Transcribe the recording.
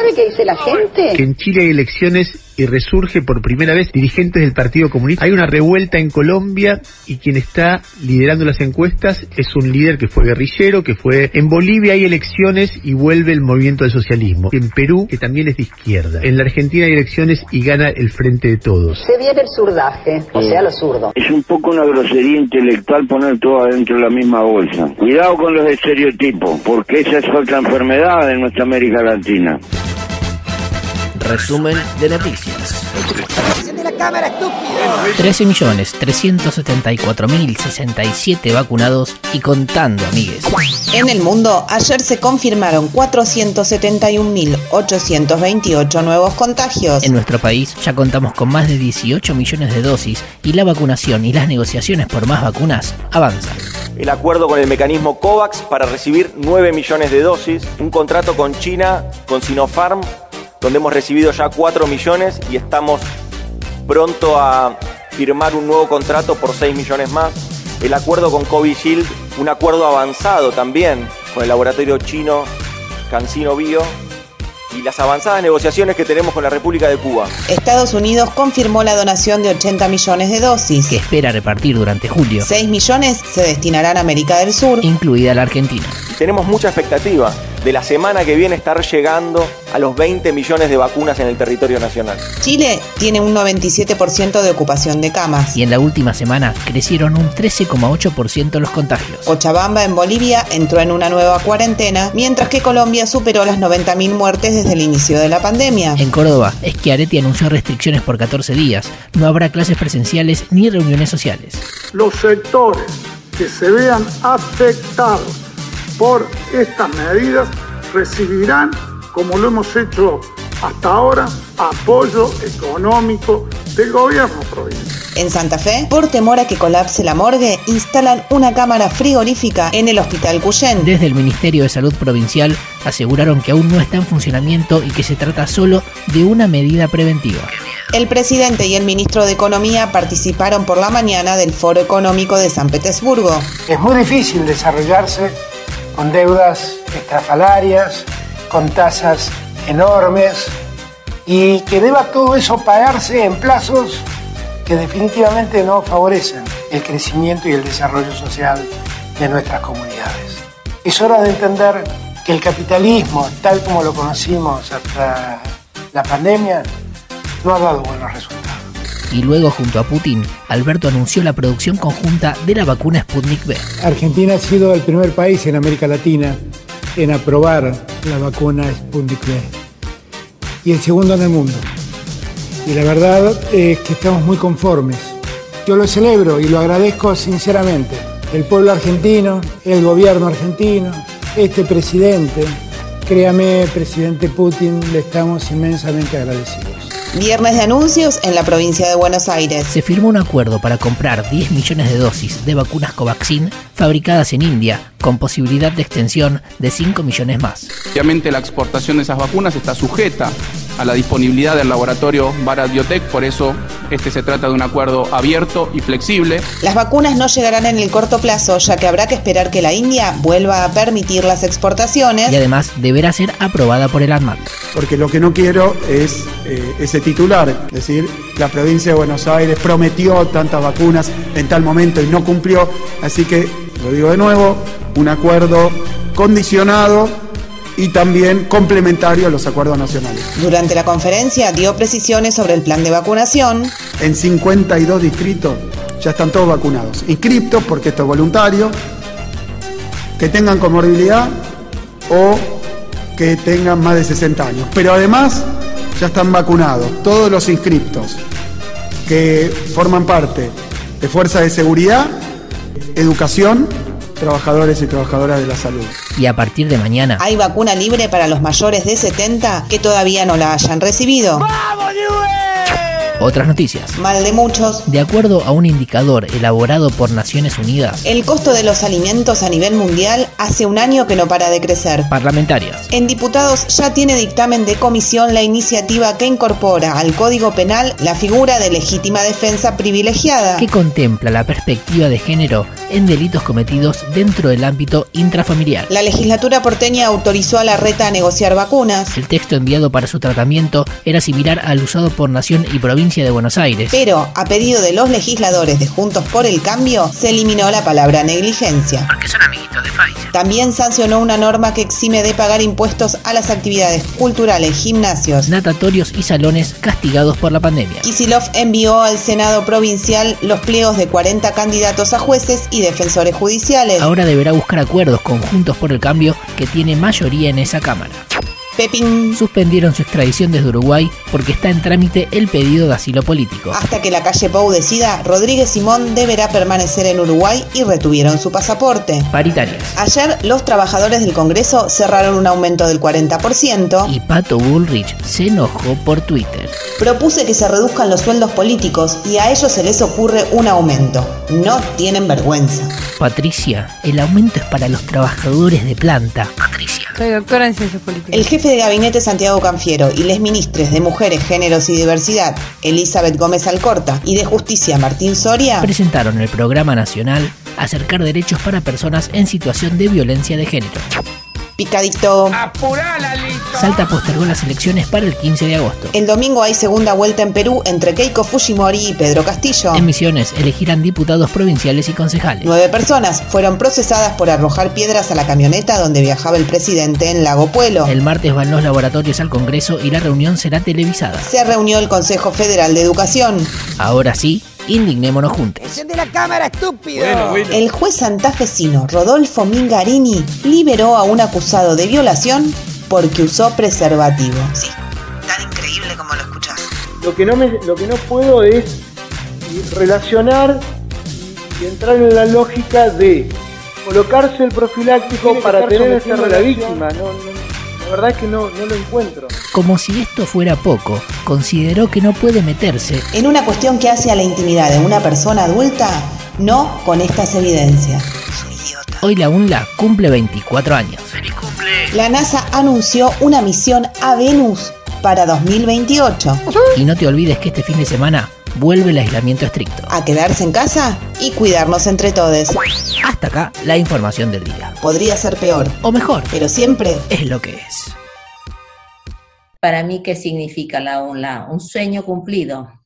¿Sabe qué dice la gente? Que en Chile hay elecciones y resurge por primera vez dirigentes del Partido Comunista. Hay una revuelta en Colombia y quien está liderando las encuestas es un líder que fue guerrillero, que fue... En Bolivia hay elecciones y vuelve el movimiento del socialismo. En Perú, que también es de izquierda. En la Argentina hay elecciones y gana el Frente de Todos. Se viene el surdaje, o sea, lo zurdo. Es un poco una grosería intelectual poner todo adentro de la misma bolsa. Cuidado con los estereotipos, porque esa es otra enfermedad en nuestra América Latina. Resumen de noticias. 13.374.067 vacunados y contando, amigues. En el mundo, ayer se confirmaron 471.828 nuevos contagios. En nuestro país ya contamos con más de 18 millones de dosis y la vacunación y las negociaciones por más vacunas avanzan. El acuerdo con el mecanismo COVAX para recibir 9 millones de dosis, un contrato con China, con Sinopharm, donde hemos recibido ya 4 millones y estamos pronto a firmar un nuevo contrato por 6 millones más. El acuerdo con Covishield, un acuerdo avanzado también con el laboratorio chino Cancino Bio y las avanzadas negociaciones que tenemos con la República de Cuba. Estados Unidos confirmó la donación de 80 millones de dosis. Que espera repartir durante julio. 6 millones se destinarán a América del Sur, incluida la Argentina. Tenemos mucha expectativa de la semana que viene estar llegando a los 20 millones de vacunas en el territorio nacional. Chile tiene un 97% de ocupación de camas. Y en la última semana crecieron un 13,8% los contagios. Cochabamba en Bolivia entró en una nueva cuarentena, mientras que Colombia superó las 90.000 muertes desde el inicio de la pandemia. En Córdoba, Schiaretti anunció restricciones por 14 días. No habrá clases presenciales ni reuniones sociales. Los sectores que se vean afectados por estas medidas recibirán, como lo hemos hecho hasta ahora, apoyo económico del gobierno provincial. En Santa Fe, por temor a que colapse la morgue, instalan una cámara frigorífica en el Hospital Cuyén. Desde el Ministerio de Salud Provincial aseguraron que aún no está en funcionamiento y que se trata solo de una medida preventiva. El presidente y el ministro de Economía participaron por la mañana del Foro Económico de San Petersburgo. Es muy difícil desarrollarse con deudas estrafalarias, con tasas enormes y que deba todo eso pagarse en plazos que definitivamente no favorecen el crecimiento y el desarrollo social de nuestras comunidades. Es hora de entender que el capitalismo, tal como lo conocimos hasta la pandemia, no ha dado buenos resultados. Y luego, junto a Putin, Alberto anunció la producción conjunta de la vacuna Sputnik V. Argentina ha sido el primer país en América Latina en aprobar la vacuna Sputnik V y el segundo en el mundo. Y la verdad es que estamos muy conformes. Yo lo celebro y lo agradezco sinceramente. El pueblo argentino, el gobierno argentino, este presidente, créame, presidente Putin, le estamos inmensamente agradecidos. Viernes de anuncios en la provincia de Buenos Aires. Se firmó un acuerdo para comprar 10 millones de dosis de vacunas Covaxin fabricadas en India, con posibilidad de extensión de 5 millones más. Obviamente la exportación de esas vacunas está sujeta a la disponibilidad del laboratorio Bharat Biotech, por eso este se trata de un acuerdo abierto y flexible. Las vacunas no llegarán en el corto plazo, ya que habrá que esperar que la India vuelva a permitir las exportaciones. Y además deberá ser aprobada por el ANMAT. Porque lo que no quiero es eh, ese titular, es decir, la provincia de Buenos Aires prometió tantas vacunas en tal momento y no cumplió, así que, lo digo de nuevo, un acuerdo condicionado y también complementario a los acuerdos nacionales. Durante la conferencia dio precisiones sobre el plan de vacunación. En 52 distritos ya están todos vacunados. Inscriptos, porque esto es voluntario, que tengan comorbilidad o que tengan más de 60 años. Pero además ya están vacunados todos los inscriptos que forman parte de fuerzas de seguridad, educación trabajadores y trabajadoras de la salud. Y a partir de mañana hay vacuna libre para los mayores de 70 que todavía no la hayan recibido. ¡Vamos, Otras noticias. Mal de muchos. De acuerdo a un indicador elaborado por Naciones Unidas, El costo de los alimentos a nivel mundial hace un año que no para de crecer. parlamentarias. En diputados ya tiene dictamen de comisión la iniciativa que incorpora al Código Penal la figura de legítima defensa privilegiada. que contempla la perspectiva de género en delitos cometidos dentro del ámbito intrafamiliar. La legislatura porteña autorizó a la reta a negociar vacunas, El texto enviado para su tratamiento era similar al usado por Nación y Provincia de Buenos Aires. pero a pedido de los legisladores de Juntos por el Cambio se eliminó la palabra negligencia. Porque son amiguitos de Pfizer. También sancionó una norma que exime de pagar impuestos a las actividades culturales, gimnasios. Natatorios y salones castigados por la pandemia. Kisilov envió al Senado provincial los pliegos de 40 candidatos a jueces y defensores judiciales. Ahora deberá buscar acuerdos conjuntos por el cambio que tiene mayoría en esa Cámara. Pepín. Suspendieron su extradición desde Uruguay porque está en trámite el pedido de asilo político. Hasta que la calle Pou decida, Rodríguez Simón deberá permanecer en Uruguay y retuvieron su pasaporte. Paritarias. Ayer los trabajadores del Congreso cerraron un aumento del 40%. Y Pato Bullrich se enojó por Twitter. Propuse que se reduzcan los sueldos políticos y a ellos se les ocurre un aumento. No tienen vergüenza. Patricia, el aumento es para los trabajadores de planta. Patricia. Soy doctora en ciencias políticas. El jefe de gabinete Santiago Canfiero y les ministres de Mujeres, Géneros y Diversidad, Elizabeth Gómez Alcorta, y de Justicia, Martín Soria, Presentaron el programa nacional Acercar derechos para personas en situación de violencia de género. Picadito. Salta postergó las elecciones para el 15 de agosto. El domingo hay segunda vuelta en Perú entre Keiko Fujimori y Pedro Castillo. En Misiones elegirán diputados provinciales y concejales. Nueve personas fueron procesadas por arrojar piedras a la camioneta donde viajaba el presidente en Lago Puelo. El martes van los laboratorios al Congreso y la reunión será televisada. Se reunió el Consejo Federal de Educación. Ahora sí, indignémonos juntos. ¡Enciende la cámara, estúpido! El juez santafesino Rodolfo Mingarini liberó a un acusado de violación porque usó preservativo. Sí, tan increíble como lo escuchás. Lo que no, me, lo que no puedo es relacionar y entrar en la lógica de colocarse el profiláctico para tener esa la víctima. No, no, verdad es que no, no lo encuentro. Como si esto fuera poco, consideró que no puede meterse En una cuestión que hace a la intimidad de una persona adulta, no con estas evidencias. Hoy la UNLA cumple 24 años. La NASA anunció una misión a Venus para 2028. Y no te olvides que este fin de semana vuelve el aislamiento estricto. A quedarse en casa y cuidarnos entre todos. Hasta acá la información del día. Podría ser peor, O mejor, pero siempre es lo que es. Para mí, ¿qué significa la UNLA? Un sueño cumplido.